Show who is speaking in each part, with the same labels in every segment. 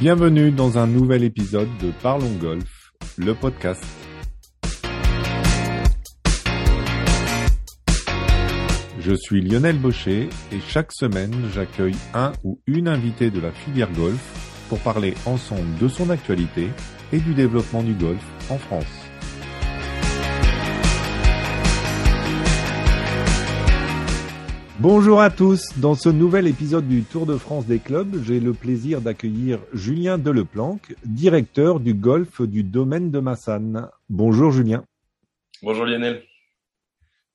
Speaker 1: Bienvenue dans un nouvel épisode de Parlons Golf, le podcast. Je suis Lionel Baucher et chaque semaine j'accueille un ou une invitée de la filière golf pour parler ensemble de son actualité et du développement du golf en France. Bonjour à tous, dans ce nouvel épisode du Tour de France des clubs, j'ai le plaisir d'accueillir Julien Deleplanque, directeur du golf du domaine de Massanne. Bonjour Julien.
Speaker 2: Bonjour Lionel.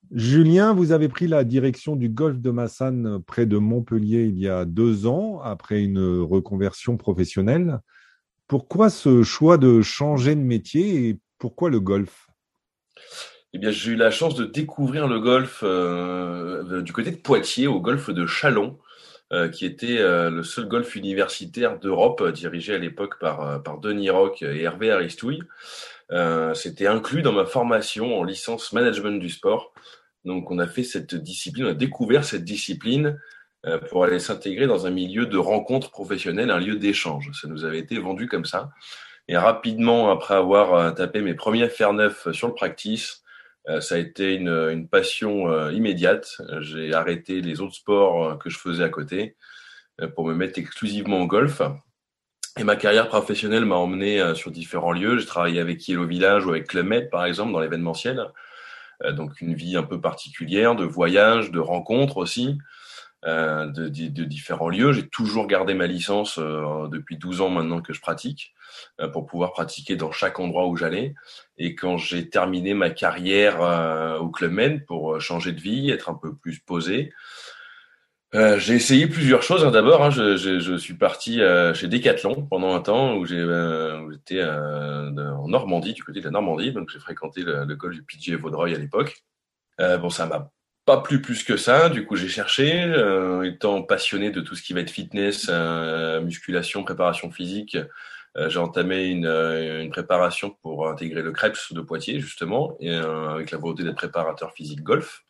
Speaker 1: Julien, vous avez pris la direction du golf de Massanne près de Montpellier il y a deux ans, après une reconversion professionnelle. Pourquoi ce choix de changer de métier et pourquoi le golf?
Speaker 2: Eh bien, j'ai eu la chance de découvrir le golf euh, du côté de Poitiers, au golf de Chalon, euh, qui était euh, le seul golf universitaire d'Europe, dirigé à l'époque par, par Denis Rock et Hervé Aristouille. C'était inclus dans ma formation en licence management du sport. Donc, on a fait cette discipline, on a découvert cette discipline pour aller s'intégrer dans un milieu de rencontres professionnelles, un lieu d'échange. Ça nous avait été vendu comme ça. Et rapidement, après avoir tapé mes premiers fer neufs sur le practice, euh, ça a été une, une passion euh, immédiate. J'ai arrêté les autres sports euh, que je faisais à côté pour me mettre exclusivement au golf. Et ma carrière professionnelle m'a emmené sur différents lieux. J'ai travaillé avec Yellow Village ou avec Club par exemple, dans l'événementiel. Donc une vie un peu particulière, de voyage, de rencontres aussi, de, de, de différents lieux. J'ai toujours gardé ma licence depuis 12 ans maintenant que je pratique. Euh, pour pouvoir pratiquer dans chaque endroit où j'allais. Et quand j'ai terminé ma carrière euh, au Club Med pour euh, changer de vie, être un peu plus posé, euh, j'ai essayé plusieurs choses. Hein. D'abord, hein, je, je, je, suis parti euh, chez Decathlon pendant un temps où j'étais en Normandie, du côté de la Normandie. Donc, j'ai fréquenté le, le golf du PGA Vaudreuil à l'époque. bon, ça m'a pas plus que ça. Du coup, j'ai cherché, étant passionné de tout ce qui va être fitness, musculation, préparation physique. Euh, j'ai entamé une, euh, préparation pour intégrer le Krebs de Poitiers, justement, euh, avec la volonté d'être préparateur physique golf.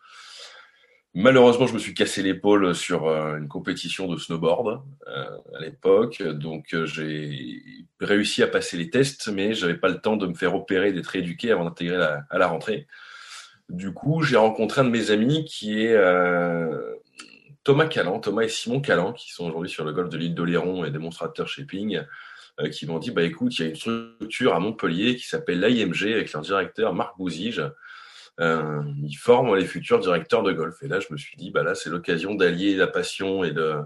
Speaker 2: Malheureusement, je me suis cassé l'épaule sur une compétition de snowboard à l'époque, donc j'ai réussi à passer les tests, mais j'avais pas le temps de me faire opérer, d'être rééduqué avant d'intégrer à la rentrée. Du coup, j'ai rencontré un de mes amis qui est Thomas Callan, Thomas et Simon Callan, qui sont aujourd'hui sur le golf de l'île d'Oléron et démonstrateurs shipping. Euh, qui m'ont dit bah écoute, il y a une structure à Montpellier qui s'appelle l'IMG avec leur directeur Marc Bouzige. Euh, ils forment les futurs directeurs de golf. Et là, je me suis dit bah là, c'est l'occasion d'allier la passion et le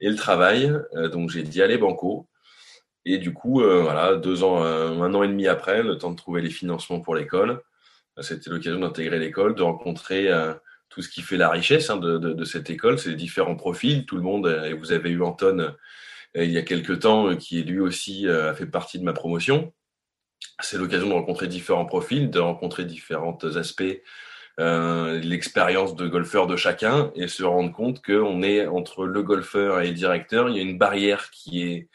Speaker 2: et le travail. Euh, donc j'ai dit allez banco. Et du coup, euh, voilà, deux ans, un an et demi après, le temps de trouver les financements pour l'école, c'était l'occasion d'intégrer l'école, de rencontrer tout ce qui fait la richesse hein, de, cette école, c'est différents profils. Tout le monde, et vous avez eu Anton euh, il y a quelques temps, euh, qui lui aussi euh, a fait partie de ma promotion. C'est l'occasion de rencontrer différents profils, de rencontrer différents aspects euh, l'expérience de golfeur de chacun et se rendre compte qu'on est entre le golfeur et le directeur, il y a une barrière qui est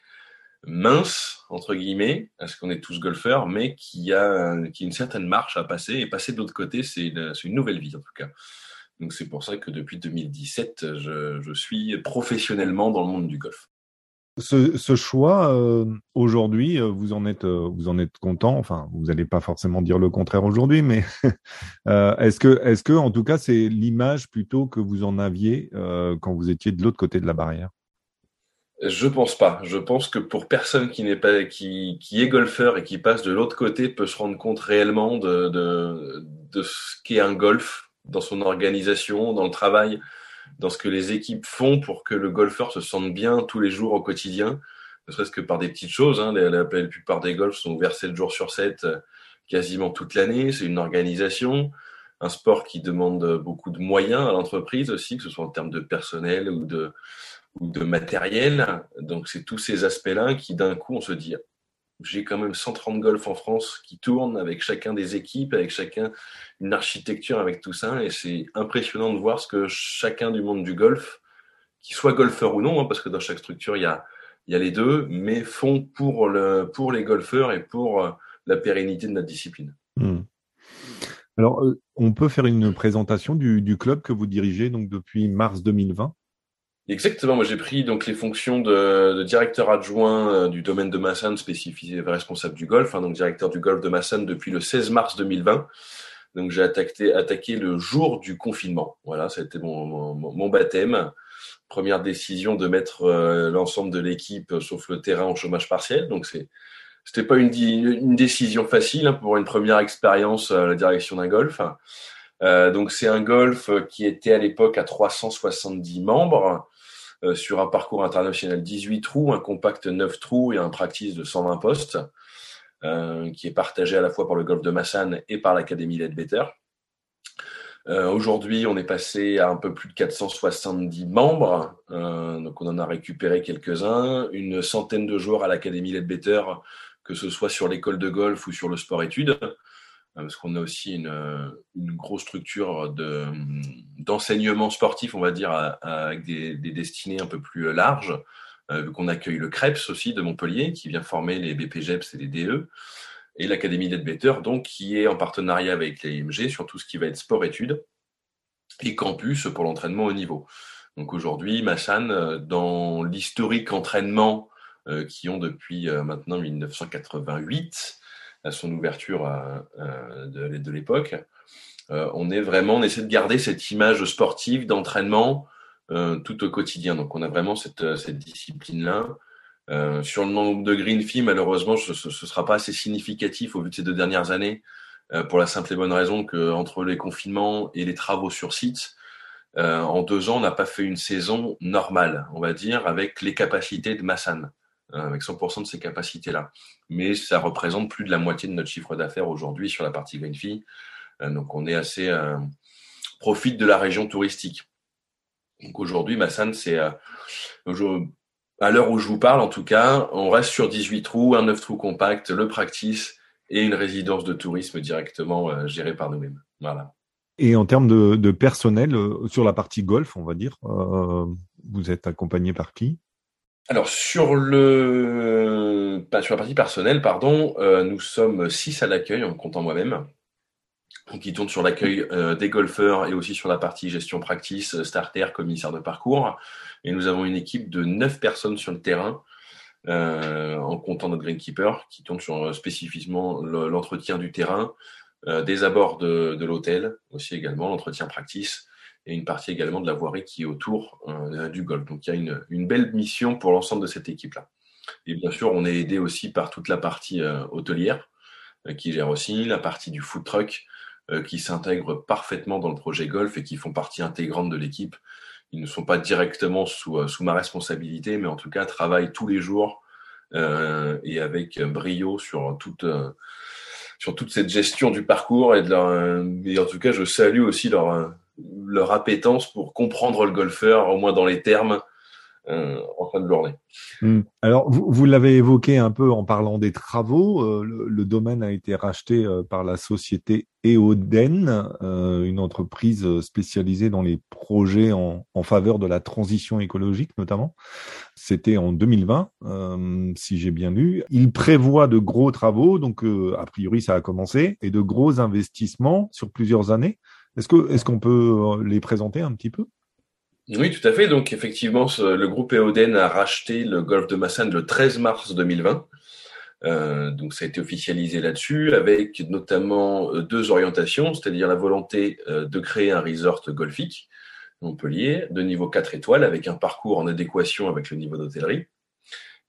Speaker 2: mince, entre guillemets, parce qu'on est tous golfeurs, mais qui a, qui a une certaine marche à passer. Et passer de l'autre côté, c'est une, une, nouvelle vie, en tout cas. Donc c'est pour ça que depuis 2017, je, je suis professionnellement dans le monde du golf.
Speaker 1: Ce, ce, choix, euh, aujourd'hui, euh, vous en êtes, euh, vous en êtes content? Enfin, vous n'allez pas forcément dire le contraire aujourd'hui, mais euh, est-ce que, est-ce que, en tout cas, c'est l'image plutôt que vous en aviez euh, quand vous étiez de l'autre côté de la barrière?
Speaker 2: Je pense pas. Je pense que pour personne qui n'est pas, qui, qui est golfeur et qui passe de l'autre côté, peut se rendre compte réellement de, de, de ce qu'est un golf dans son organisation, dans le travail dans ce que les équipes font pour que le golfeur se sente bien tous les jours au quotidien, ne serait-ce que par des petites choses. Hein. La, plupart des golfs sont ouverts 7 jours sur 7 euh, quasiment toute l'année. C'est une organisation, un sport qui demande beaucoup de moyens à l'entreprise aussi, que ce soit en termes de personnel ou de, ou de matériel. Donc c'est tous ces aspects-là qui d'un coup on se dit j'ai quand même 130 golfs en France qui tournent avec chacun des équipes, avec chacun une architecture, avec tout ça. Et c'est impressionnant de voir ce que chacun du monde du golf, qui soit golfeur ou non, hein, parce que dans chaque structure, il y a, les deux, mais font pour, le, pour les golfeurs et pour euh, la pérennité de notre discipline.
Speaker 1: Mmh. Alors, euh, on peut faire une présentation du, du, club que vous dirigez donc depuis mars 2020
Speaker 2: Exactement, moi j'ai pris donc les fonctions de, directeur adjoint du domaine de Massan, spécifié responsable du golf, hein, donc directeur du golf de Massan depuis le 16 mars 2020. Donc j'ai attaqué, attaqué le jour du confinement. Voilà, c'était mon, mon, mon, baptême. Première décision de mettre euh, l'ensemble de l'équipe, euh, sauf le terrain, en chômage partiel. Donc c'est c'était pas une, une, décision facile hein, pour une première expérience à la direction d'un golf. Euh, donc c'est un golf qui était à l'époque à 370 membres euh, sur un parcours international 18 trous, un compact 9 trous et un practice de 120 postes. Euh, qui est partagé à la fois par le golf de Massan et par l'Académie Ledbetter. Euh, Aujourd'hui, on est passé à un peu plus de 470 membres, euh, donc on en a récupéré quelques-uns, une centaine de joueurs à l'Académie Ledbetter, que ce soit sur l'école de golf ou sur le sport-études, euh, parce qu'on a aussi une, une grosse structure d'enseignement sportif, on va dire, avec des, des, destinées un peu plus larges, euh, qu'on accueille le CREPS aussi de Montpellier, qui vient former les BPGEPS et les DE, et l'Académie d'Edbetter, donc qui est en partenariat avec l'AMG sur tout ce qui va être sport-études et campus pour l'entraînement au niveau. Donc aujourd'hui, Massan, euh, dans l'historique entraînement euh, qui ont depuis euh, maintenant 1988, à son ouverture de, de l'époque, on est vraiment, on essaie de garder cette image sportive d'entraînement euh, tout au quotidien. Donc on a vraiment cette, euh, discipline-là. Euh, sur le nombre de green malheureusement, ce ne sera pas assez significatif au vu de ces deux dernières années, euh, pour la simple et bonne raison que entre les confinements et les travaux sur site, euh, en deux ans, on n'a pas fait une saison normale, on va dire, avec les capacités de Massan, avec 100% de ces capacités-là. Mais ça représente plus de la moitié de notre chiffre d'affaires aujourd'hui sur la partie green fee. donc on est assez profite de la région touristique. Donc aujourd'hui, Massan, c'est euh, à l'heure où je vous parle, en tout cas, on reste sur 18 trous, un 9 trous compact, le practice et une résidence de tourisme directement euh, gérée par nous-mêmes. Voilà.
Speaker 1: Et en termes de, personnel, euh, sur la partie golf, on va dire, euh, vous êtes accompagné par qui?
Speaker 2: Alors sur le, sur la partie personnelle, pardon, euh, nous sommes six à l'accueil en comptant moi-même qui tourne sur l'accueil euh, des golfeurs et aussi sur la partie gestion practice, euh, starter, commissaire de parcours. Et nous avons une équipe de neuf personnes sur le terrain, en comptant notre greenkeeper, qui tourne sur spécifiquement l'entretien du terrain, des abords de, de l'hôtel aussi également, l'entretien practice, et une partie également de la voirie qui est autour du golf. Donc il y a une, une belle mission pour l'ensemble de cette équipe-là. Et bien sûr, on est aidé aussi par toute la partie hôtelière, qui gère aussi la partie du food truck, euh, qui s'intègrent parfaitement dans le projet golf et qui font partie intégrante de l'équipe. Ils ne sont pas directement sous, euh, sous ma responsabilité, mais en tout cas travaillent tous les jours euh, et avec brio sur toute, euh, sur toute cette gestion du parcours et et en tout cas, je salue aussi leur, leur appétence pour comprendre le golfeur, au moins dans les termes euh, en fin de journée.
Speaker 1: Hmm. Alors, vous, vous l'avez évoqué un peu en parlant des travaux. Euh, le, domaine a été racheté euh, par la société Eoden, une entreprise spécialisée dans les projets en, faveur de la transition écologique, notamment. C'était en 2020, euh, si j'ai bien lu. Il prévoit de gros travaux, donc a priori ça a commencé, et de gros investissements sur plusieurs années. Est-ce que est-ce qu'on peut les présenter un petit peu?
Speaker 2: Oui, tout à fait. Donc, effectivement, le groupe Eoden a racheté le golf de Massan le 13 mars 2020. Euh, donc, ça a été officialisé là-dessus, avec notamment euh, deux orientations, c'est-à-dire la volonté euh, de créer un resort golfique, Montpellier, de niveau 4 étoiles, avec un parcours en adéquation avec le niveau d'hôtellerie,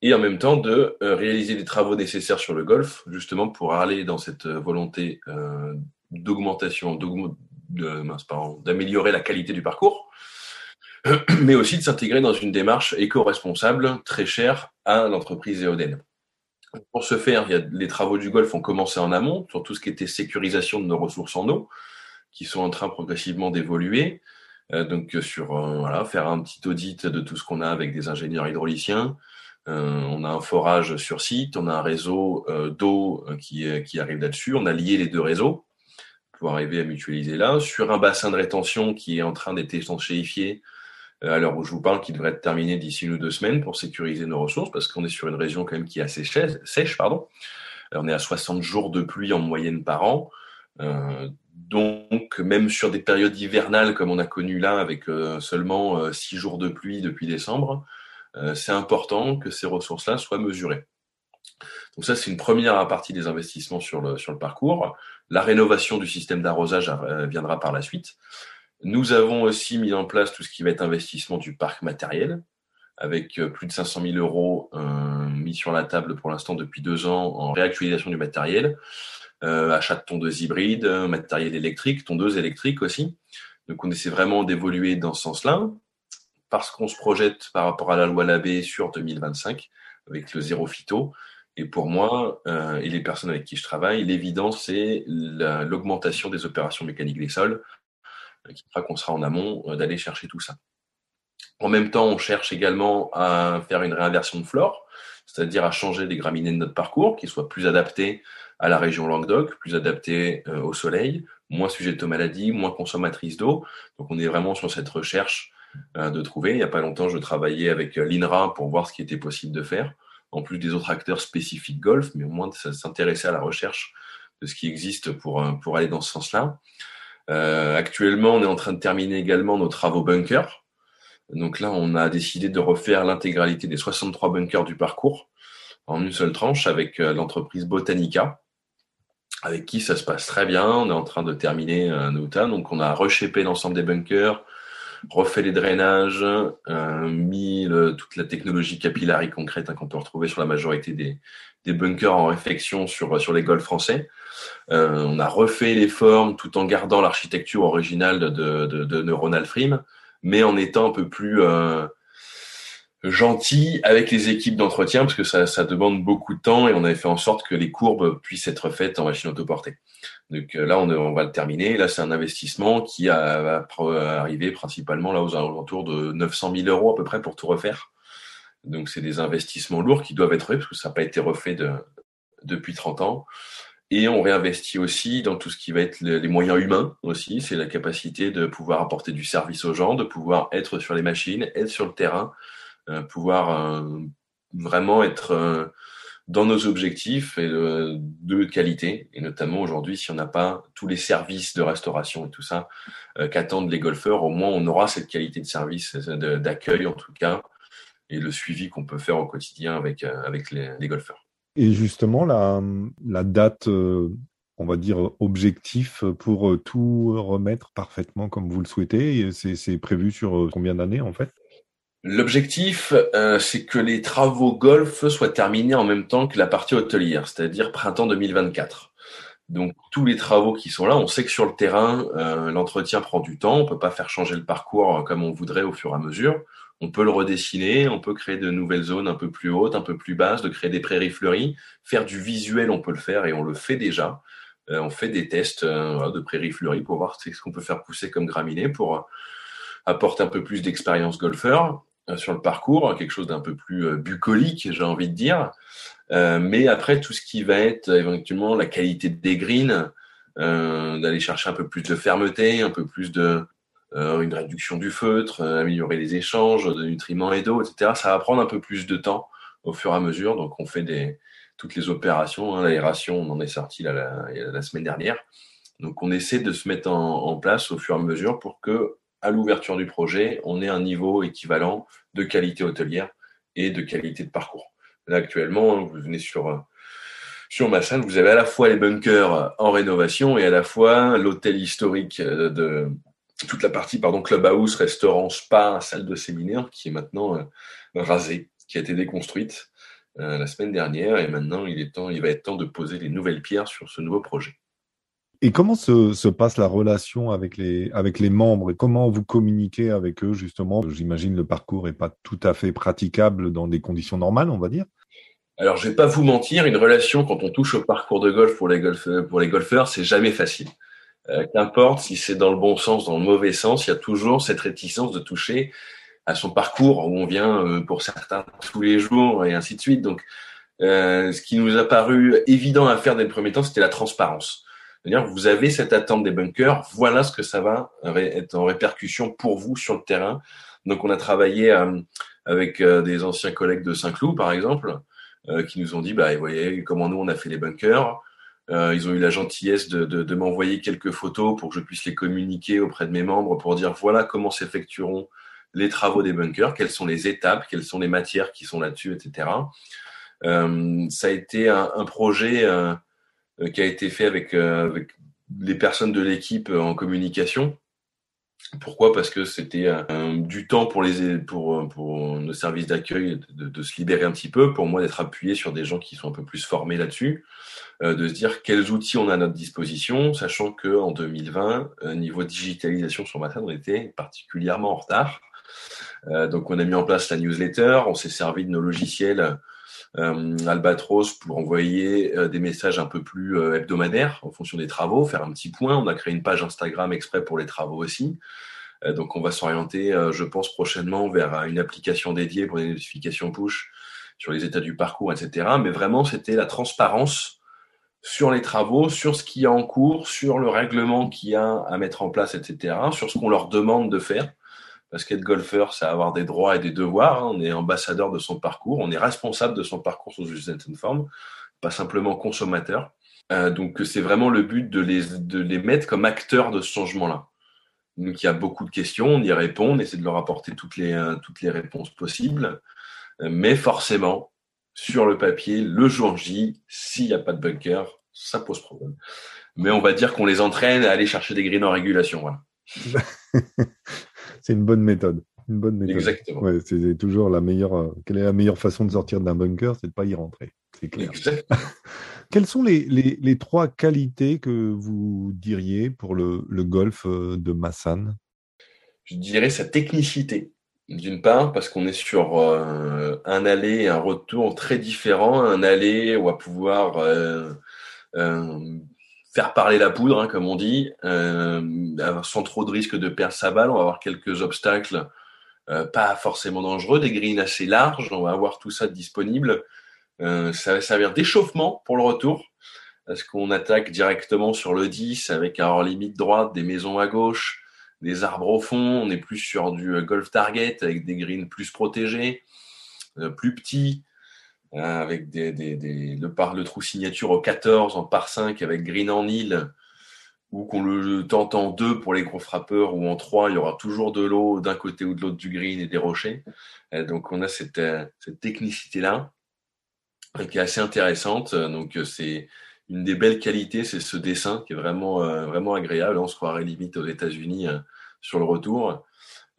Speaker 2: et en même temps de euh, réaliser les travaux nécessaires sur le golf, justement pour aller dans cette volonté euh, d'augmentation, d'améliorer la qualité du parcours mais aussi de s'intégrer dans une démarche éco-responsable très chère à l'entreprise Eoden. Pour ce faire, il y a, les travaux du Golfe ont commencé en amont sur tout ce qui était sécurisation de nos ressources en eau, qui sont en train progressivement d'évoluer. Euh, donc sur euh, voilà, faire un petit audit de tout ce qu'on a avec des ingénieurs hydrauliciens. Euh, on a un forage sur site, on a un réseau euh, d'eau euh, qui, qui arrive là-dessus. On a lié les deux réseaux pour arriver à mutualiser là. Sur un bassin de rétention qui est en train d'être étanchéifié, euh, à l'heure où je vous parle, qui devrait être terminé d'ici une ou deux semaines pour sécuriser nos ressources, parce qu'on est sur une région quand même qui est assez sèche. sèche pardon. on est à 60 jours de pluie en moyenne par an. Euh, donc, même sur des périodes hivernales comme on a connu là, avec seulement six jours de pluie depuis décembre, c'est important que ces ressources-là soient mesurées. Donc ça, c'est une première partie des investissements sur le, sur le parcours. La rénovation du système d'arrosage viendra par la suite. Nous avons aussi mis en place tout ce qui va être investissement du parc matériel, avec euh, plus de 500 000 euros euh, mis sur la table pour l'instant depuis deux ans en réactualisation du matériel, euh, achat de tondeuses hybrides, matériel électrique, tondeuse électrique aussi. Donc on essaie vraiment d'évoluer dans ce sens-là, parce qu'on se projette par rapport à la loi Labé sur 2025 avec le zéro phyto. Et pour moi euh, et les personnes avec qui je travaille, l'évidence c'est l'augmentation des opérations mécaniques des sols, qui fera qu'on sera en amont d'aller chercher tout ça. En même temps, on cherche également à faire une réinversion de flore, c'est-à-dire à changer les graminées de notre parcours, qui soient plus adaptés à la région Languedoc, plus adaptés euh, au soleil, moins sujettes aux maladies, moins consommatrices d'eau. Donc on est vraiment sur cette recherche euh, de trouver. Il n'y a pas longtemps, je travaillais avec euh, l'INRA pour voir ce qui était possible de faire, en plus des autres acteurs spécifiques golf, mais au moins de s'intéresser à la recherche de ce qui existe pour, pour aller dans ce sens-là. actuellement, on est en train de terminer également nos travaux bunker. Donc là, on a décidé de refaire l'intégralité des 63 bunkers du parcours en une seule tranche avec euh, l'entreprise Botanica, avec qui ça se passe très bien. On est en train de terminer un automne, donc on a rechépé l'ensemble des bunkers, refait les drainages, euh, mis toute la technologie capillary concrète hein, qu'on peut retrouver sur la majorité des, bunkers en réflexion sur, sur les golfs français. Euh, on a refait les formes tout en gardant l'architecture originale de, de, de Frame mais en étant un peu plus euh, gentil avec les équipes d'entretien parce que ça, ça, demande beaucoup de temps et on avait fait en sorte que les courbes puissent être faites en machine autoportée. Donc euh, là, on, on, va le terminer. Là, c'est un investissement qui va arriver principalement là aux alentours de 900 000 euros à peu près pour tout refaire. Donc c'est des investissements lourds qui doivent être faits parce que ça n'a pas été refait de, depuis 30 ans. Et on réinvestit aussi dans tout ce qui va être les moyens humains aussi. C'est la capacité de pouvoir apporter du service aux gens, de pouvoir être sur les machines, être sur le terrain, pouvoir euh, vraiment être euh, dans nos objectifs et de, qualité. Et notamment aujourd'hui, si on n'a pas tous les services de restauration et tout ça qu'attendent les golfeurs, au moins on aura cette qualité de service, d'accueil en tout cas, et le suivi qu'on peut faire au quotidien avec, avec les golfeurs.
Speaker 1: Et justement, la, date, euh, on va dire, objectif pour euh, tout remettre parfaitement comme vous le souhaitez, c'est prévu sur euh, combien d'années en fait?
Speaker 2: L'objectif, c'est que les travaux golf soient terminés en même temps que la partie hôtelière, c'est-à-dire printemps 2024. Donc tous les travaux qui sont là, on sait que sur le terrain, l'entretien prend du temps, on peut pas faire changer le parcours comme on voudrait au fur et à mesure on peut le redessiner, on peut créer de nouvelles zones un peu plus hautes, un peu plus basses, de créer des prairies fleuries. Faire du visuel, on peut le faire et on le fait déjà. Euh, on fait des tests euh, de prairies fleuries pour voir ce qu'on peut faire pousser comme graminées pour euh, apporter un peu plus d'expérience golfeur sur le parcours, quelque chose d'un peu plus bucolique, j'ai envie de dire. mais après, tout ce qui va être éventuellement la qualité des greens, d'aller chercher un peu plus de fermeté, un peu plus de, euh, une réduction du feutre, euh, améliorer les échanges de nutriments et d'eau, etc. Ça va prendre un peu plus de temps au fur et à mesure. Donc, on fait des, toutes les opérations. Hein, L'aération, on en est sorti la, la, semaine dernière. Donc, on essaie de se mettre en, en, place au fur et à mesure pour que, à l'ouverture du projet, on ait un niveau équivalent de qualité hôtelière et de qualité de parcours. Là, actuellement, vous venez sur sur ma salle, vous avez à la fois les bunkers en rénovation et à la fois l'hôtel historique de, toute la partie pardon clubhouse, restaurant, spa, salle de séminaire qui est maintenant euh, rasée, qui a été déconstruite euh, la semaine dernière et maintenant il est temps, il va être temps de poser les nouvelles pierres sur ce nouveau projet.
Speaker 1: Et comment se, se, passe la relation avec les, avec les membres? Et comment vous communiquez avec eux justement? J'imagine le parcours n'est pas tout à fait praticable dans des conditions normales, on va dire.
Speaker 2: Alors, je vais pas vous mentir, une relation quand on touche au parcours de golf pour les, golf, pour les golfeurs, c'est jamais facile. Euh, qu'importe si c'est dans le bon sens, dans le mauvais sens, il y a toujours cette réticence de toucher à son parcours où on vient euh, pour certains tous les jours et ainsi de suite. Donc, euh, ce qui nous a paru évident à faire dès le premier temps, c'était la transparence. Vous avez cette attente des bunkers, voilà ce que ça va être en répercussion pour vous sur le terrain. Donc, on a travaillé avec des anciens collègues de Saint-Cloud, par exemple, qui nous ont dit, bah, vous voyez comment nous on a fait les bunkers. Euh, ils ont eu la gentillesse de, m'envoyer quelques photos pour que je puisse les communiquer auprès de mes membres pour dire voilà comment s'effectueront les travaux des bunkers, quelles sont les étapes, quelles sont les matières qui sont là-dessus, etc. Euh, ça a été un, projet euh, qui a été fait avec, euh, avec les personnes de l'équipe en communication. Pourquoi? Parce que c'était du temps pour les pour pour le service d'accueil de, de, se libérer un petit peu, pour moi d'être appuyé sur des gens qui sont un peu plus formés là-dessus, euh, de se dire quels outils on a à notre disposition, sachant que en 2020, euh, niveau digitalisation sur Matin, on était particulièrement en retard. Euh, donc on a mis en place la newsletter, on s'est servi de nos logiciels euh, Albatros pour envoyer euh, des messages un peu plus euh, hebdomadaires en fonction des travaux, faire un petit point. On a créé une page Instagram exprès pour les travaux aussi. donc on va s'orienter, je pense, prochainement vers une application dédiée pour les notifications push sur les états du parcours, etc. Mais vraiment, c'était la transparence sur les travaux, sur ce qui est en cours, sur le règlement qu'il y a à mettre en place, etc., sur ce qu'on leur demande de faire. Parce qu'être golfeur, c'est avoir des droits et des devoirs. Hein. On est ambassadeur de son parcours, on est responsable de son parcours sous une certaine forme, pas simplement consommateur. Euh, donc c'est vraiment le but de les, de les mettre comme acteurs de ce changement-là. Donc il y a beaucoup de questions, on y répond, on essaie de leur apporter toutes les, euh, toutes les réponses possibles. Euh, mais forcément, sur le papier, le jour J, s'il n'y a pas de bunker, ça pose problème. Mais on va dire qu'on les entraîne à aller chercher des greens en régulation.
Speaker 1: c'est une bonne méthode. Une bonne méthode.
Speaker 2: Exactement.
Speaker 1: Ouais, c'est toujours la meilleure. Euh, quelle est la meilleure façon de sortir d'un bunker C'est de pas y rentrer. C'est clair. Quelles sont les, les, les, trois qualités que vous diriez pour le, le golf euh, de Massan
Speaker 2: Je dirais sa technicité. D'une part, parce qu'on est sur euh, un aller et un retour très différents. Un aller, on va pouvoir euh, euh, faire parler la poudre, hein, comme on dit, euh, sans trop de risque de perdre sa balle. On va avoir quelques obstacles euh, pas forcément dangereux, des greens assez larges. On va avoir tout ça disponible. Euh, ça va servir d'échauffement pour le retour, parce qu'on attaque directement sur le 10 avec un hors limite droite, des maisons à gauche, des arbres au fond. On est plus sur du golf target avec des greens plus protégés, plus petits. Euh, avec des, des, des, le, par, le trou signature au 14 en par 5 avec green en île, ou qu'on le tente en deux pour les gros frappeurs, ou en trois, il y aura toujours de l'eau d'un côté ou de l'autre du green et des rochers. Et donc on a cette, euh, cette technicité-là qui est assez intéressante. Donc c'est une des belles qualités, c'est ce dessin qui est vraiment, euh, vraiment agréable. On se croirait limite aux États-Unis sur le retour.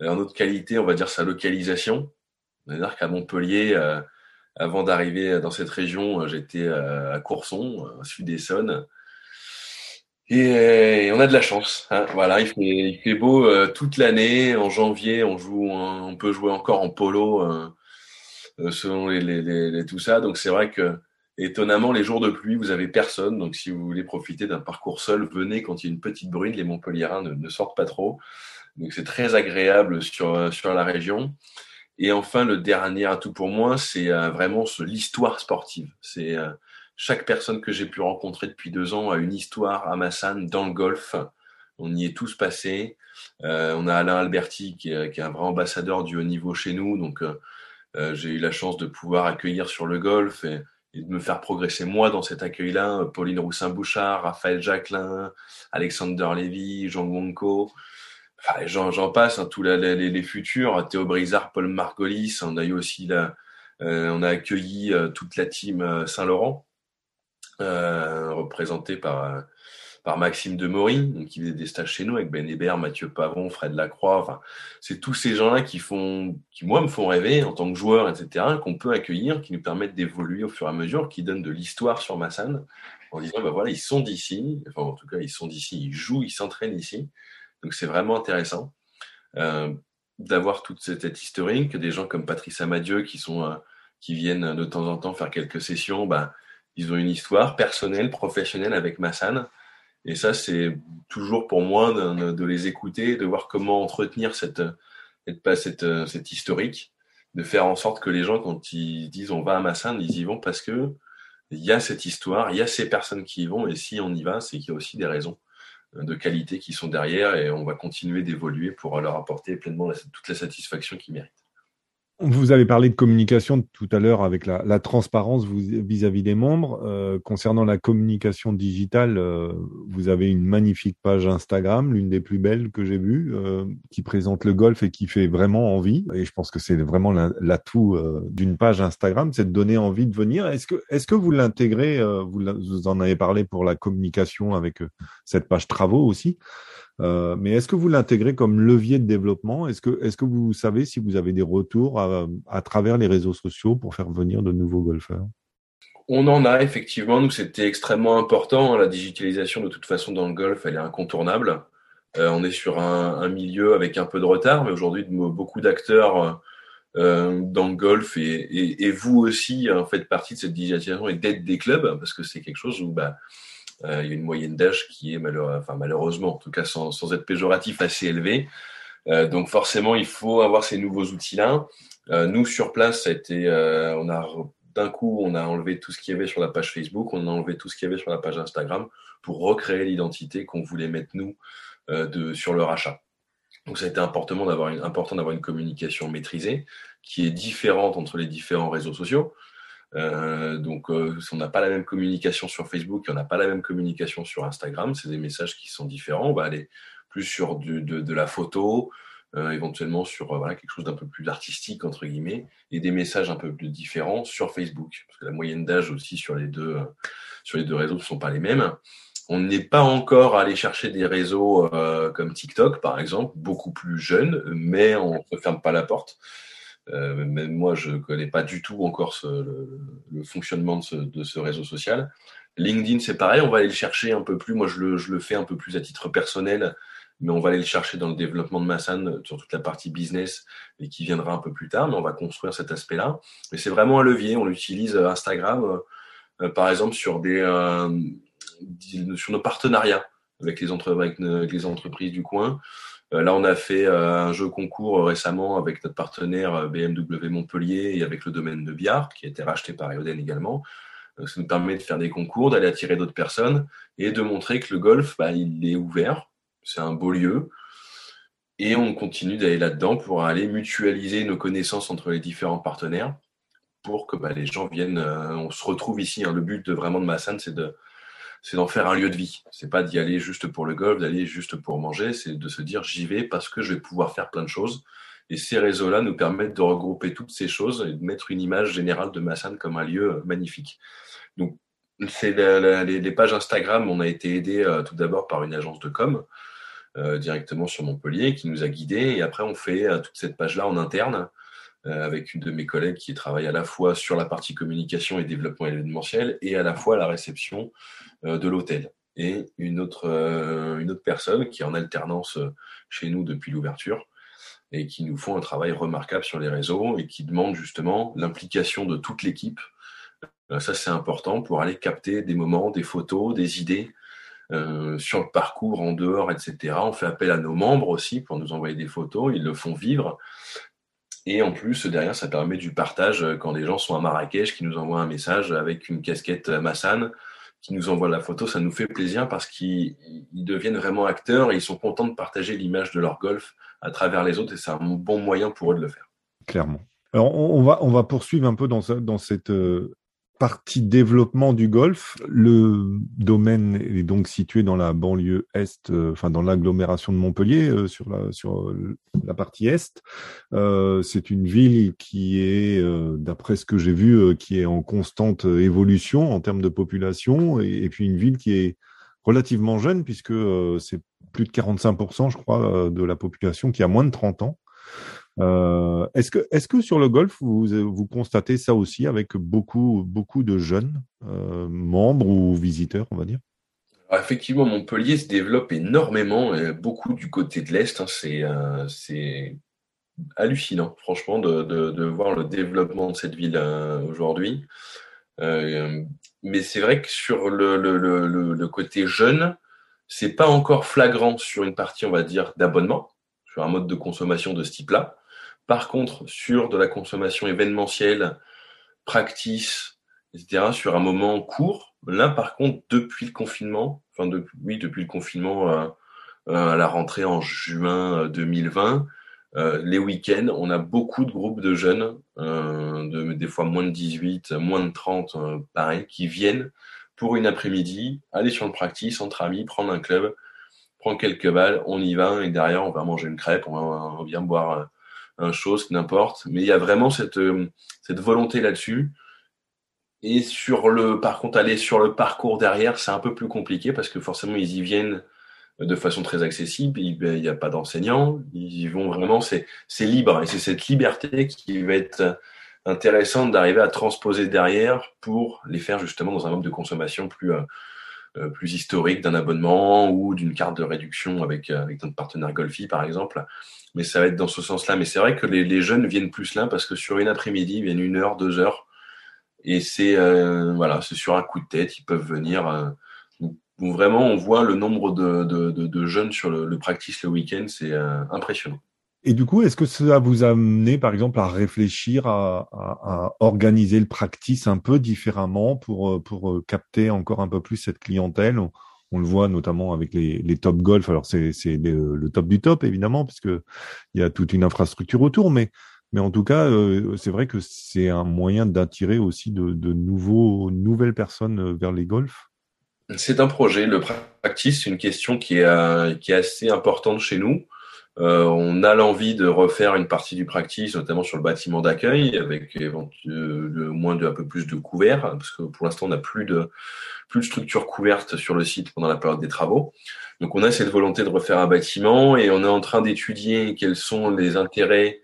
Speaker 2: En autre qualité, on va dire sa localisation. C'est-à-dire qu'à Montpellier, avant d'arriver dans cette région, euh, j'étais euh, à Courson, euh, sud-Essonne. Et, on a de la chance. Hein. Voilà, il fait, beau toute l'année. En janvier, on joue, on peut jouer encore en polo selon les, les, les, tout ça. Donc c'est vrai que étonnamment, les jours de pluie, vous avez personne. Donc si vous voulez profiter d'un parcours seul, venez quand il y a une petite bruine. Les Montpelliérains ne, ne sortent pas trop. Donc c'est très agréable sur sur la région. Et enfin, le dernier atout pour moi, c'est euh, vraiment l'histoire sportive. C'est euh, chaque personne que j'ai pu rencontrer depuis deux ans a une histoire à Massan dans le golf. On y est tous passés. Euh, on a Alain Alberti qui est, un vrai ambassadeur du haut niveau chez nous. Donc, j'ai eu la chance de pouvoir accueillir sur le golf et, et de me faire progresser moi dans cet accueil-là. Pauline Roussin-Bouchard, Raphaël Jacquelin, Alexander Lévy, Jean Gonco. Enfin, j'en passe, hein, tous les, les, futurs, Théo Brizard, Paul Margolis, on a eu aussi la, euh, on a accueilli euh, toute la team euh, Saint-Laurent, représentée par par Maxime Demory, qui faisait des stages chez nous avec Ben Hébert, Mathieu Pavon, Fred Lacroix. C'est tous ces gens-là qui font, qui moi me font rêver en tant que joueur, etc., qu'on peut accueillir, qui nous permettent d'évoluer au fur et à mesure, qui donnent de l'histoire sur Massan, en disant, ben voilà, ils sont d'ici, enfin en tout cas, ils sont d'ici, ils jouent, ils s'entraînent ici. Donc c'est vraiment intéressant euh, d'avoir toute cette, historique, des gens comme Patrice Amadieu qui sont euh, qui viennent de temps en temps faire quelques sessions, bah, ils ont une histoire personnelle, professionnelle avec Massan. Et ça, c'est toujours pour moi de, les écouter, de voir comment entretenir cette, cette, cette, cette historique, de faire en sorte que les gens, quand ils disent on va à Massan, ils y vont parce que il y a cette histoire, il y a ces personnes qui y vont, et si on y va, c'est qu'il y a aussi des raisons de qualité qui sont derrière et on va continuer d'évoluer pour leur apporter pleinement toute la satisfaction qu'ils méritent.
Speaker 1: Vous avez parlé de communication tout à l'heure avec la, transparence vis-à-vis des membres. Euh, concernant la communication digitale, euh, vous avez une magnifique page Instagram, l'une des plus belles que j'ai vues, euh, qui présente le golf et qui fait vraiment envie. Et je pense que c'est vraiment l'atout d'une page Instagram, c'est de donner envie de venir. Est-ce que, est-ce que vous l'intégrez vous, vous, en avez parlé pour la communication avec cette page travaux aussi? Euh, mais est-ce que vous l'intégrez comme levier de développement? Est-ce que, est-ce que vous savez si vous avez des retours à, travers les réseaux sociaux pour faire venir de nouveaux golfeurs?
Speaker 2: On en a effectivement. Nous, c'était extrêmement important. La digitalisation, de toute façon, dans le golf, elle est incontournable. Euh, on est sur un, milieu avec un peu de retard, mais aujourd'hui, beaucoup d'acteurs euh, dans le golf et, vous aussi faites partie de cette digitalisation et d'aide des clubs parce que c'est quelque chose où bah, euh, il y a une moyenne d'âge qui est malheureusement, en tout cas sans, être péjoratif, assez élevée. Euh, donc forcément, il faut avoir ces nouveaux outils-là. Euh, nous, sur place, ça a été, d'un coup, on a enlevé tout ce qu'il y avait sur la page Facebook, on a enlevé tout ce qu'il y avait sur la page Instagram pour recréer l'identité qu'on voulait mettre nous sur le rachat. Donc ça a été important d'avoir une communication maîtrisée qui est différente entre les différents réseaux sociaux. Euh, donc, euh, on n'a pas la même communication sur Facebook, on n'a pas la même communication sur Instagram. C'est des messages qui sont différents. On va aller plus sur de, la photo, euh, éventuellement sur euh, voilà, quelque chose d'un peu plus artistique, entre guillemets, et des messages un peu plus différents sur Facebook. Parce que la moyenne d'âge aussi sur les deux, sur les deux réseaux ne sont pas les mêmes. On n'est pas encore allé chercher des réseaux comme TikTok, par exemple, beaucoup plus jeunes, mais on ne ferme pas la porte. Euh, même moi, je ne connais pas du tout encore ce, le, le, fonctionnement de ce, de ce, réseau social. LinkedIn, c'est pareil, on va aller le chercher un peu plus. Moi, je le, je le, fais un peu plus à titre personnel, mais on va aller le chercher dans le développement de Massan sur toute la partie business et qui viendra un peu plus tard, mais on va construire cet aspect-là. Mais c'est vraiment un levier. On utilise euh, Instagram, euh, euh, par exemple, sur, des, euh, sur nos partenariats avec les, entre, avec les entreprises du coin. Euh, là, on a fait euh, un jeu concours récemment avec notre partenaire euh, BMW Montpellier et avec le domaine de Biard, qui a été racheté par Eoden également. Ça nous permet de faire des concours, d'aller attirer d'autres personnes et de montrer que le golf, bah, il est ouvert. C'est un beau lieu. Et on continue d'aller là-dedans pour aller mutualiser nos connaissances entre les différents partenaires pour que bah, les gens viennent. on se retrouve ici. Hein. Le but de vraiment de Massan, c'est de, c'est d'en faire un lieu de vie. C'est pas d'y aller juste pour le golf, d'aller juste pour manger, c'est de se dire j'y vais parce que je vais pouvoir faire plein de choses. Et ces réseaux-là nous permettent de regrouper toutes ces choses et de mettre une image générale de Massan comme un lieu euh, magnifique. Donc, c'est les, pages Instagram, on a été aidé euh, tout d'abord par une agence de com euh, directement sur Montpellier qui nous a guidés. Et après, on fait toute cette page-là en interne avec une de mes collègues qui travaille à la fois sur la partie communication et développement événementiel et à la fois la réception euh, de l'hôtel. Et une autre, euh, une autre personne qui est en alternance chez nous depuis l'ouverture et qui nous font un travail remarquable sur les réseaux et qui demande justement l'implication de toute l'équipe. Ça, c'est important pour aller capter des moments, des photos, des idées euh, sur le parcours, en dehors, etc. On fait appel à nos membres aussi pour nous envoyer des photos. Ils le font vivre. Et en plus, derrière, ça permet du partage euh, quand des gens sont à Marrakech, qui nous envoient un message avec une casquette Massan, qui nous envoient la photo. Ça nous fait plaisir parce qu'ils deviennent vraiment acteurs et ils sont contents de partager l'image de leur golf à travers les autres et c'est un bon moyen pour eux de le faire.
Speaker 1: Clairement. Alors, on va, poursuivre un peu dans, dans cette euh, partie développement du golf, le domaine est donc situé dans la banlieue est, euh, enfin dans l'agglomération de Montpellier, euh, sur la sur la partie est. Euh, c'est une ville qui est, d'après ce que j'ai vu, qui est en constante évolution en termes de population, et, et puis une ville qui est relativement jeune puisque c'est plus de 45%, je crois, de la population qui a moins de 30 ans. Euh, est-ce que, sur le golf, vous, constatez ça aussi avec beaucoup, beaucoup de jeunes euh, membres ou visiteurs, on va dire?
Speaker 2: Effectivement, Montpellier se développe énormément, beaucoup du côté de l'Est. Hein, c'est, euh, hallucinant, franchement, de, voir le développement de cette ville aujourd'hui. mais c'est vrai que sur le côté jeune, c'est pas encore flagrant sur une partie, on va dire, d'abonnement, sur un mode de consommation de ce type-là. Par contre, sur de la consommation événementielle, practice, etc., sur un moment court, là, par contre, depuis le confinement, enfin, oui, depuis le confinement euh, euh, à la rentrée en juin 2020, les week-ends, on a beaucoup de groupes de jeunes, de, des fois moins de 18, moins de 30, pareil, qui viennent pour une après-midi, aller sur le practice entre amis, prendre un club, prendre quelques balles, on y va, et derrière, on va manger une crêpe, on va, on vient boire chose, n'importe. Mais il y a vraiment cette, cette volonté là-dessus. Et sur le, par contre, aller sur le parcours derrière, c'est un peu plus compliqué parce que forcément, ils y viennent de façon très accessible. Il n'y a pas d'enseignants. Ils y vont vraiment, c'est, libre. Et c'est cette liberté qui va être intéressante d'arriver à transposer derrière pour les faire justement dans un mode de consommation plus, euh, euh, plus historique d'un abonnement ou d'une carte de réduction avec, euh, avec notre partenaire Golfi, par exemple. Mais ça va être dans ce sens-là. Mais c'est vrai que les, jeunes viennent plus là parce que sur une après-midi, ils viennent une heure, deux heures et c'est euh, voilà, sur un coup de tête, ils peuvent venir. Euh, vraiment, on voit le nombre de, jeunes sur le, practice le week-end, c'est euh, impressionnant.
Speaker 1: Et du coup, est-ce que ça vous a amené, par exemple, à réfléchir à, à, à, organiser le practice un peu différemment pour, pour capter encore un peu plus cette clientèle? On, le voit notamment avec les, les top golf. Alors, c'est le, top du top, évidemment, puisque il y a toute une infrastructure autour, mais mais en tout cas, euh, c'est vrai que c'est un moyen d'attirer aussi de, de nouveaux, nouvelles personnes euh, vers les golfs.
Speaker 2: C'est un projet. Le practice, une question qui est, euh, qui est assez importante chez nous. Euh, on a l'envie de refaire une partie du practice, notamment sur le bâtiment d'accueil, avec le moins de un peu plus de couverts, parce que pour l'instant on n'a plus de plus de structure couverte sur le site pendant la période des travaux. Donc on a cette volonté de refaire un bâtiment et on est en train d'étudier quels sont les intérêts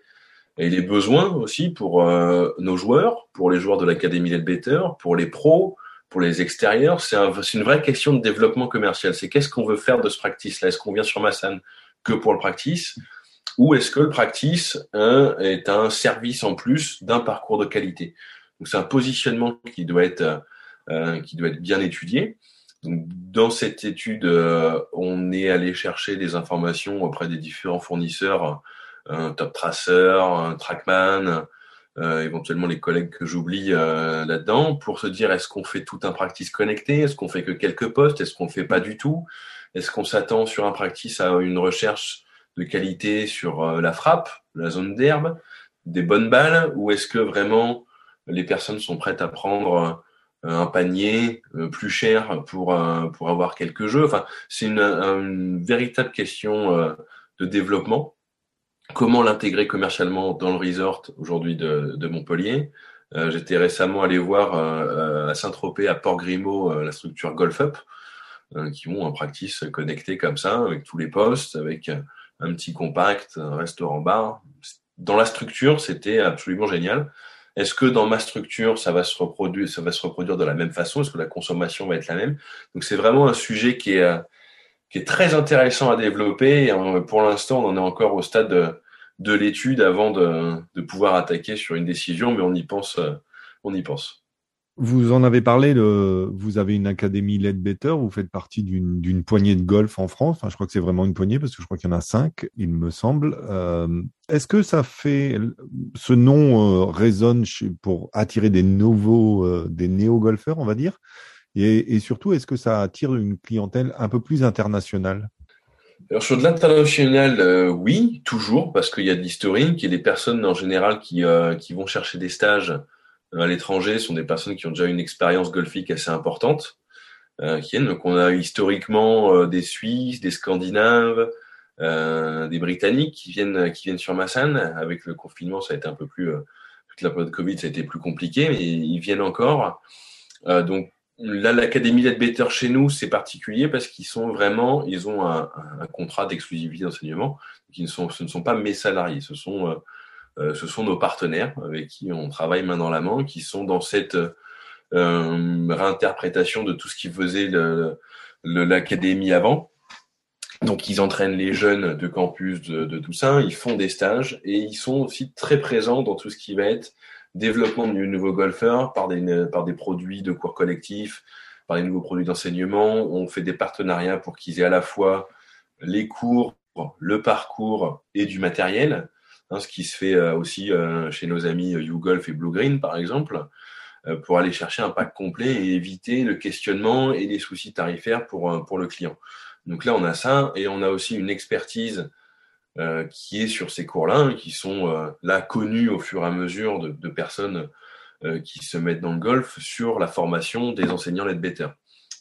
Speaker 2: et les besoins aussi pour euh, nos joueurs, pour les joueurs de l'Académie Better, pour les pros, pour les extérieurs. C'est un, une vraie question de développement commercial. C'est qu'est-ce qu'on veut faire de ce practice-là? Est-ce qu'on vient sur Massan? Que pour le practice ou est-ce que le practice hein, est un service en plus d'un parcours de qualité Donc c'est un positionnement qui doit être euh, qui doit être bien étudié. Donc, dans cette étude, euh, on est allé chercher des informations auprès des différents fournisseurs un top tracer, trackman, euh, éventuellement les collègues que j'oublie euh, là-dedans, pour se dire est-ce qu'on fait tout un practice connecté, est-ce qu'on fait que quelques postes, est-ce qu'on fait pas du tout, est-ce qu'on s'attend sur un practice à une recherche de qualité sur euh, la frappe, la zone d'herbe, des bonnes balles, ou est-ce que vraiment les personnes sont prêtes à prendre un panier plus cher pour pour avoir quelques jeux? Enfin, c'est une, une, véritable question de développement comment l'intégrer commercialement dans le resort aujourd'hui de, de, Montpellier? Euh, J'étais récemment allé voir euh, à Saint-Tropez, à Port-Grimaud, euh, la structure Golf Up, euh, qui ont un practice connecté comme ça, avec tous les postes, avec un petit compact, un restaurant-bar. Dans la structure, c'était absolument génial. Est-ce que dans ma structure, ça va se reproduire, ça va se reproduire de la même façon? Est-ce que la consommation va être la même? Donc c'est vraiment un sujet qui est qui est très intéressant à développer. Et pour l'instant, on en est encore au stade de, de l'étude avant de, pouvoir attaquer sur une décision, mais on y pense. Euh, on y pense.
Speaker 1: Vous en avez parlé, vous avez une académie Led Better, vous faites partie d'une poignée de golf en France. Enfin, je crois que c'est vraiment une poignée parce que je crois qu'il y en a cinq, il me semble. Euh, Est-ce que ça fait, ce nom euh, résonne pour attirer des nouveaux, des néo-golfeurs, on va dire? Et, et surtout, est-ce que ça attire une clientèle un peu plus internationale?
Speaker 2: Alors sur de l'international, euh, oui, toujours, parce qu'il y a de l'historique et les personnes en général qui, euh, qui vont chercher des stages euh, à l'étranger sont des personnes qui ont déjà une expérience golfique assez importante. Euh, qui viennent. Donc on a historiquement des Suisses, des Scandinaves, des Britanniques qui viennent qui viennent sur Massan. Avec le confinement, ça a été un peu plus toute la période Covid, ça a été plus compliqué, mais ils viennent encore. donc Là, l'académie d'être better chez nous, c'est particulier parce qu'ils sont vraiment, ils ont un, contrat d'exclusivité d'enseignement. Ce ne sont pas mes salariés, ce sont, euh, euh, ce sont nos partenaires avec qui on travaille main dans la main, qui sont dans cette euh, réinterprétation de tout ce qui faisait l'académie avant. Donc, ils entraînent les jeunes de campus de, de ça, ils font des stages et ils sont aussi très présents dans tout ce qui va être développement de nouveaux golfeurs par des, par des produits de cours collectifs, par des nouveaux produits d'enseignement. On fait des partenariats pour qu'ils aient à la fois les cours, le parcours et du matériel, hein, ce qui se fait euh, aussi euh, chez nos amis YouGolf et Blue Green, par exemple, euh, pour aller chercher un pack complet et éviter le questionnement et les soucis tarifaires pour, pour le client. Donc là, on a ça et on a aussi une expertise qui est sur ces cours-là, hein, qui sont là connus au fur et à mesure de, de personnes qui se mettent dans le golf sur la formation des enseignants let's better.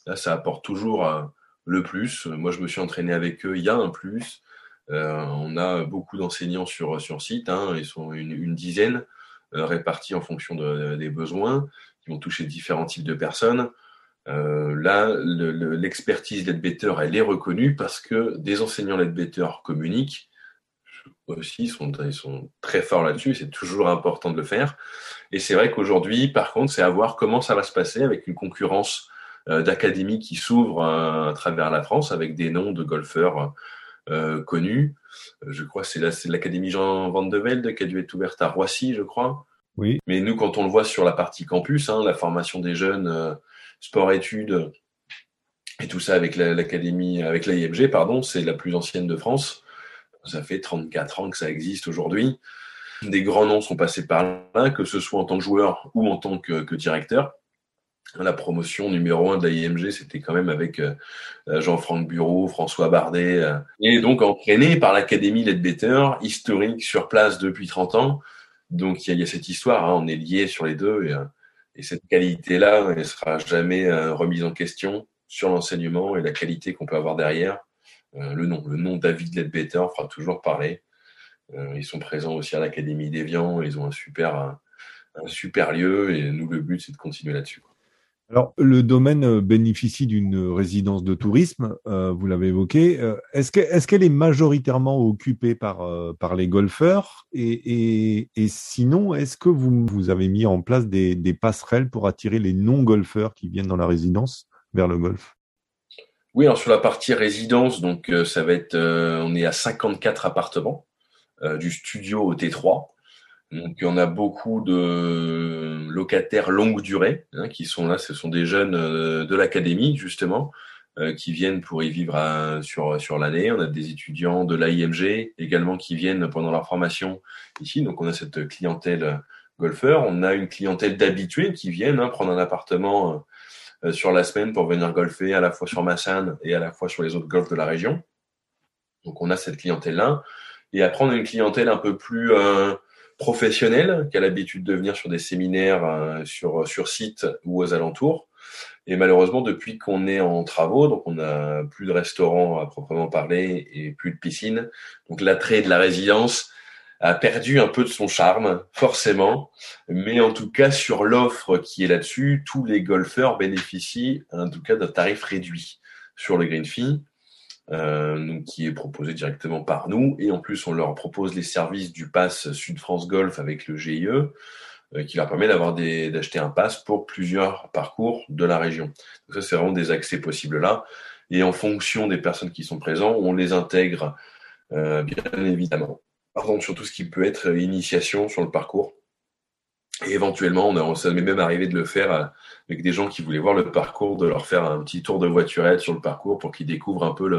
Speaker 2: Là, ça apporte toujours le plus. Moi, je me suis entraîné avec eux. Il y a un plus. Euh, on a beaucoup d'enseignants sur, sur site. Hein, ils sont une, une dizaine euh, répartis en fonction de, des besoins, qui vont toucher différents types de personnes. Euh, là, l'expertise le, better elle est reconnue parce que des enseignants better communiquent aussi, ils sont, ils sont très forts là-dessus, c'est toujours important de le faire. Et c'est vrai qu'aujourd'hui, par contre, c'est à voir comment ça va se passer avec une concurrence euh, d'académies qui s'ouvrent à, travers la France avec des noms de golfeurs euh, connus. Je crois que c'est l'Académie Jean Van de Velde qui a dû être ouverte à Roissy, je crois.
Speaker 1: Oui.
Speaker 2: Mais nous, quand on le voit sur la partie campus, hein, la formation des jeunes, euh, sport-études et tout ça avec l'académie, avec l'AIMG, pardon, c'est la plus ancienne de France. Ça fait 34 ans que ça existe aujourd'hui. Des grands noms sont passés par là, que ce soit en tant que joueur ou en tant que, que directeur la promotion numéro un de la IMG, c'était quand même avec euh, Jean-Franck Bureau, François Bardet, euh, et donc entraîné par l'Académie Ledbetter, historique sur place depuis 30 ans. Donc il y, a cette histoire, hein, on est liés sur les deux, et, euh, et cette qualité-là, elle ne sera jamais remise en question sur l'enseignement et la qualité qu'on peut avoir derrière. Le nom, le nom David Ledbetter fera toujours parler. ils sont présents aussi à l'Académie d'Evian, ils ont un super, un, super lieu, et nous le but c'est de continuer là-dessus.
Speaker 1: Alors, le domaine euh, bénéficie d'une résidence de tourisme, euh, vous l'avez évoqué. Euh, est-ce qu'elle est, majoritairement occupée par, par les golfeurs? Et, sinon, est-ce que vous, vous avez mis en place des, passerelles pour attirer les non-golfeurs qui viennent dans la résidence vers le golf?
Speaker 2: Oui, alors sur la partie résidence, donc ça va être, on est à 54 appartements, du studio au T3. Donc, on a beaucoup de locataires longue durée hein, qui sont là. Ce sont des jeunes euh, de l'académie, justement, euh, qui viennent pour y vivre sur, sur l'année. On a des étudiants de l'AIMG également qui viennent pendant leur formation ici. Donc, on a cette clientèle golfeur. On a une clientèle d'habitués qui viennent hein, prendre un appartement euh, sur la semaine pour venir golfer à la fois sur Massan et à la fois sur les autres golfs de la région. Donc, on a cette clientèle-là. Et après, on une clientèle un peu plus professionnel qui a l'habitude de venir sur des séminaires euh, sur, sur site ou aux alentours. Et malheureusement, depuis qu'on est en travaux, donc on n'a plus de restaurants à proprement parler et plus de piscine, donc l'attrait de la résidence a perdu un peu de son charme, forcément. Mais en tout cas, sur l'offre qui est là-dessus, tous les golfeurs bénéficient en tout cas d'un tarif réduit sur le green fee. Euh, qui est proposé directement par nous. Et en plus, on leur propose les services du pass Sud France Golf avec le GIE, euh, qui leur permet d'avoir d'acheter un pass pour plusieurs parcours de la région. Donc ça, c'est vraiment des accès possibles là. Et en fonction des personnes qui sont présentes, on les intègre euh, bien évidemment. Par contre, sur tout ce qui peut être initiation sur le parcours, et éventuellement, on a, ça m'est même arrivé de le faire euh, avec des gens qui voulaient voir le parcours, de leur faire un petit tour de voiturette sur le parcours pour qu'ils découvrent un peu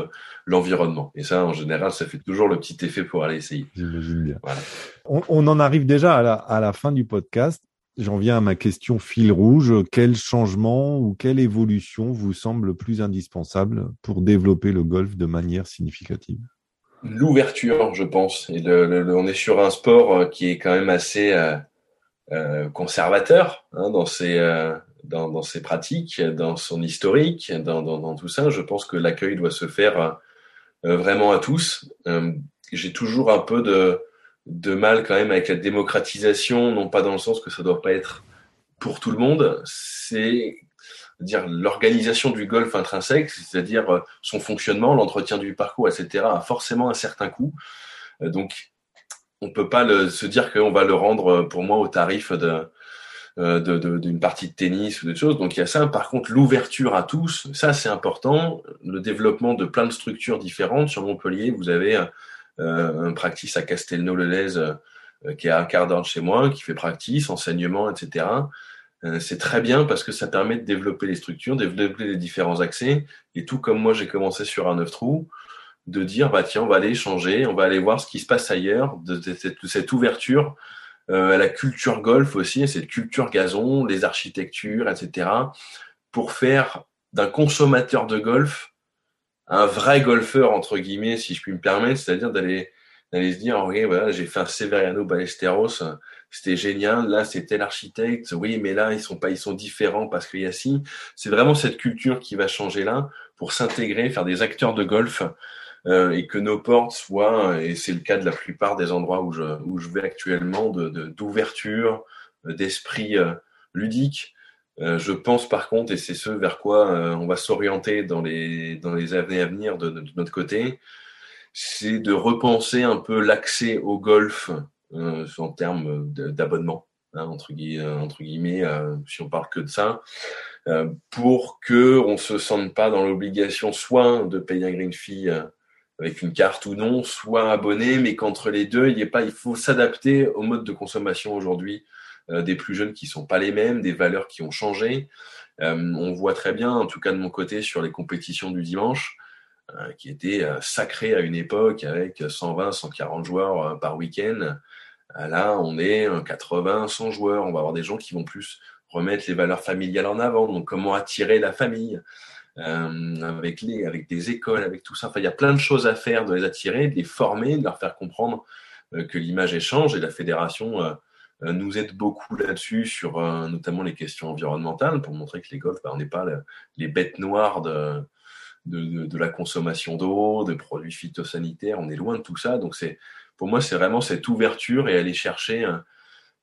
Speaker 2: l'environnement. et ça, en général, ça fait toujours le petit effet pour aller essayer.
Speaker 1: J'imagine bien. Voilà. On, on, en arrive déjà à la, à la fin du podcast. J'en viens à ma question fil rouge. Quel changement ou quelle évolution vous semble le plus indispensable pour développer le golf de manière significative?
Speaker 2: L'ouverture, je pense. Et le, on est sur un sport euh, qui est quand même assez... Euh, euh, conservateur hein, dans ses euh, dans, dans, ses pratiques, dans son historique, dans, dans, dans tout ça. Je pense que l'accueil doit se faire euh, vraiment à tous. J'ai toujours un peu de, de mal quand même avec la démocratisation, non pas dans le sens que ça doit pas être pour tout le monde. C'est dire l'organisation du golf intrinsèque, c'est-à-dire son fonctionnement, l'entretien du parcours, etc., a forcément un certain coût. Donc on peut pas se dire qu'on va le rendre euh, pour moi au tarif de euh, d'une partie de tennis ou des choses. Donc il y a ça. Par contre, l'ouverture à tous, ça c'est important. Le développement de plein de structures différentes. Sur Montpellier, vous avez euh, un practice à Castelnau-le-Lez qui est à un quart d'heure de chez moi, qui fait practice, enseignement, etc. c'est très bien parce que ça permet de développer les structures, développer les différents accès. Et tout comme moi, j'ai commencé sur un neuf trous de dire bah tiens on va aller changer, on va aller voir ce qui se passe ailleurs, de, cette, ouverture euh, à la culture golf aussi, à cette culture gazon, les architectures, etc. pour faire d'un consommateur de golf un vrai golfeur entre guillemets, si je puis me permettre, c'est-à-dire d'aller d'aller se dire, ok, voilà, j'ai fait un Severiano Ballesteros, c'était génial. Là, c'était l'architecte. Oui, mais là, ils sont pas, ils sont différents parce qu'il y a si. C'est vraiment cette culture qui va changer là pour s'intégrer, faire des acteurs de golf euh, et que nos portes soient, et c'est le cas de la plupart des endroits où je, où je vais actuellement, de, d'ouverture, d'esprit euh, ludique. Euh, je pense par contre, et c'est ce vers quoi euh, on va s'orienter dans les, dans les années à venir de, de notre côté, c'est de repenser un peu l'accès au golf euh, en termes d'abonnement, hein, entre, euh, guillemets, euh, si on parle que de ça, pour que on se sente pas dans l'obligation soit de payer un green fee avec une carte ou non, soit abonné, mais qu'entre les deux, il, y pas, il faut s'adapter au mode de consommation aujourd'hui des plus jeunes qui sont pas les mêmes, des valeurs qui ont changé. on voit très bien, en tout cas de mon côté, sur les compétitions du dimanche, qui étaient sacrées à une époque avec 120, 140 joueurs par week-end. Euh, là, on est 80, 100 joueurs. On va avoir des gens qui vont plus remettre les valeurs familiales en avant. Donc, comment attirer la famille euh, avec les, avec des écoles, avec tout ça. Enfin, il y a plein de choses à faire, de les attirer, de les former, de leur faire comprendre euh, que l'image échange et la fédération euh, nous aide beaucoup là-dessus sur notamment les questions environnementales pour montrer que les golfs, bah, on n'est pas les bêtes noires de, de, de, de la consommation d'eau, de produits phytosanitaires. On est loin de tout ça. Donc, c'est pour moi, c'est vraiment cette ouverture et aller chercher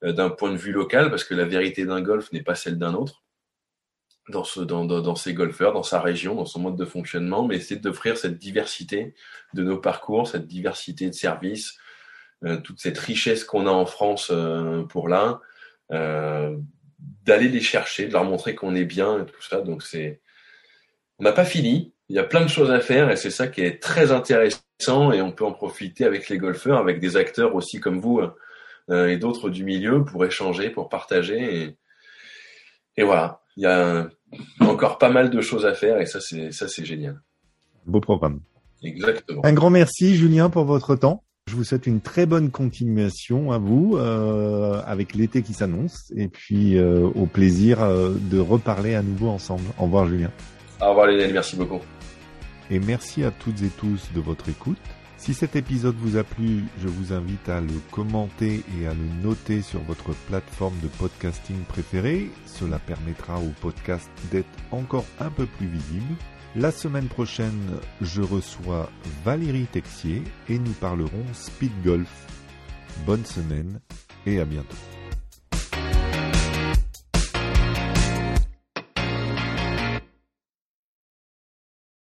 Speaker 2: euh, d'un point de vue local, parce que la vérité d'un golf n'est pas celle d'un autre, dans, ce, dans, dans, ses golfeurs, dans sa région, dans son mode de fonctionnement, mais c'est d'offrir cette diversité de nos parcours, cette diversité de services, euh, toute cette richesse qu'on a en France euh, pour là, d'aller les chercher, de leur montrer qu'on est bien et tout ça. Donc c'est, on n'a pas fini. Il y a plein de choses à faire et c'est ça qui est très intéressant et on peut en profiter avec les golfeurs, avec des acteurs aussi comme vous euh, et d'autres du milieu pour échanger, pour partager. Et, voilà, il y a encore pas mal de choses à faire et ça c'est ça c'est génial.
Speaker 1: Beau programme.
Speaker 2: Exactement.
Speaker 1: Un grand merci Julien pour votre temps. Je vous souhaite une très bonne continuation à vous euh, avec l'été qui s'annonce et puis euh, au plaisir de reparler à nouveau ensemble. Au revoir Julien.
Speaker 2: Au revoir Lionel, merci beaucoup
Speaker 1: et merci à toutes et tous de votre écoute. Si cet épisode vous a plu, je vous invite à le commenter et à le noter sur votre plateforme de podcasting préférée. Cela permettra au podcast d'être encore un peu plus visible. La semaine prochaine, je reçois Valérie Texier et nous parlerons speed golf. Bonne semaine et à bientôt.